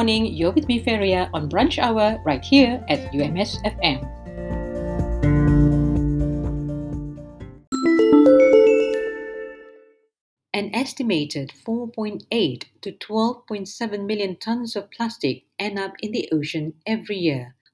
morning. You're with me, Feria, on Brunch Hour right here at UMS FM. An estimated 4.8 to 12.7 million tons of plastic end up in the ocean every year.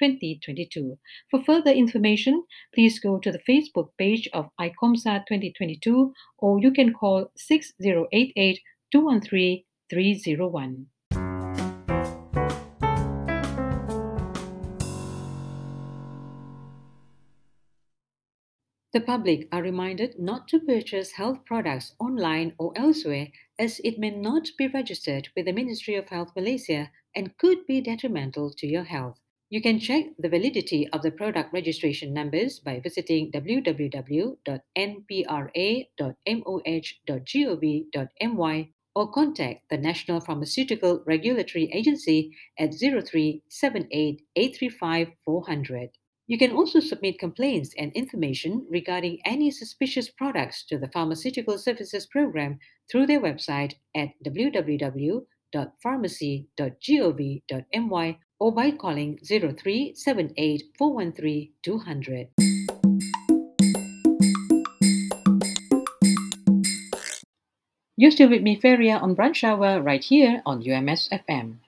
2022. For further information, please go to the Facebook page of ICOMSA 2022 or you can call 6088 213 301. The public are reminded not to purchase health products online or elsewhere as it may not be registered with the Ministry of Health Malaysia and could be detrimental to your health. You can check the validity of the product registration numbers by visiting www.npra.moh.gov.my or contact the National Pharmaceutical Regulatory Agency at 0378 835 400. You can also submit complaints and information regarding any suspicious products to the Pharmaceutical Services Program through their website at www.pharmacy.gov.my or by calling 0378 413 200. You're still with me, Feria, on Brunch Hour right here on UMS FM.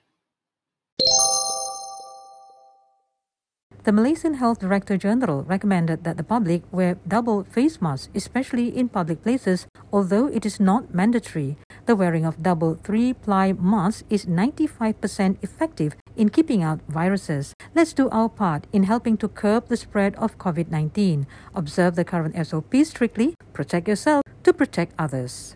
The Malaysian Health Director General recommended that the public wear double face masks, especially in public places, although it is not mandatory. The wearing of double three ply masks is 95% effective in keeping out viruses. Let's do our part in helping to curb the spread of COVID 19. Observe the current SOP strictly, protect yourself to protect others.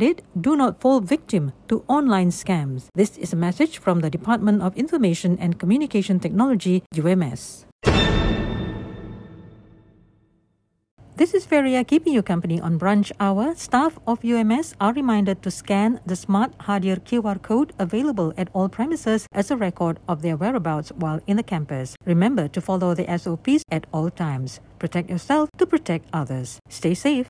it, do not fall victim to online scams. This is a message from the Department of Information and Communication Technology, UMS. This is Feria keeping you company on brunch hour. Staff of UMS are reminded to scan the Smart Hadir QR code available at all premises as a record of their whereabouts while in the campus. Remember to follow the SOPs at all times. Protect yourself to protect others. Stay safe.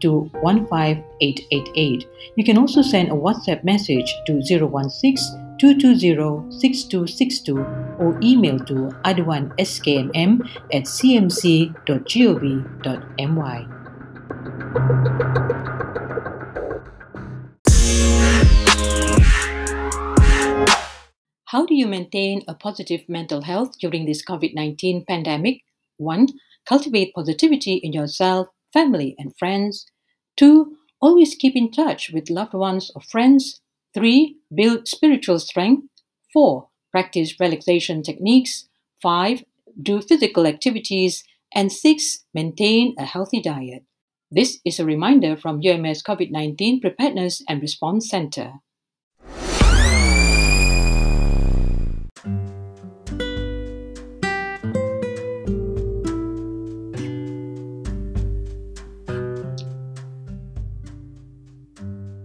to 15888. You can also send a WhatsApp message to 016 220 6262 or email to aduanskmm at cmc.gov.my. How do you maintain a positive mental health during this COVID 19 pandemic? 1. Cultivate positivity in yourself, family, and friends. Two, always keep in touch with loved ones or friends. Three, build spiritual strength. Four, practice relaxation techniques. Five, do physical activities. And six, maintain a healthy diet. This is a reminder from UMS COVID 19 Preparedness and Response Center.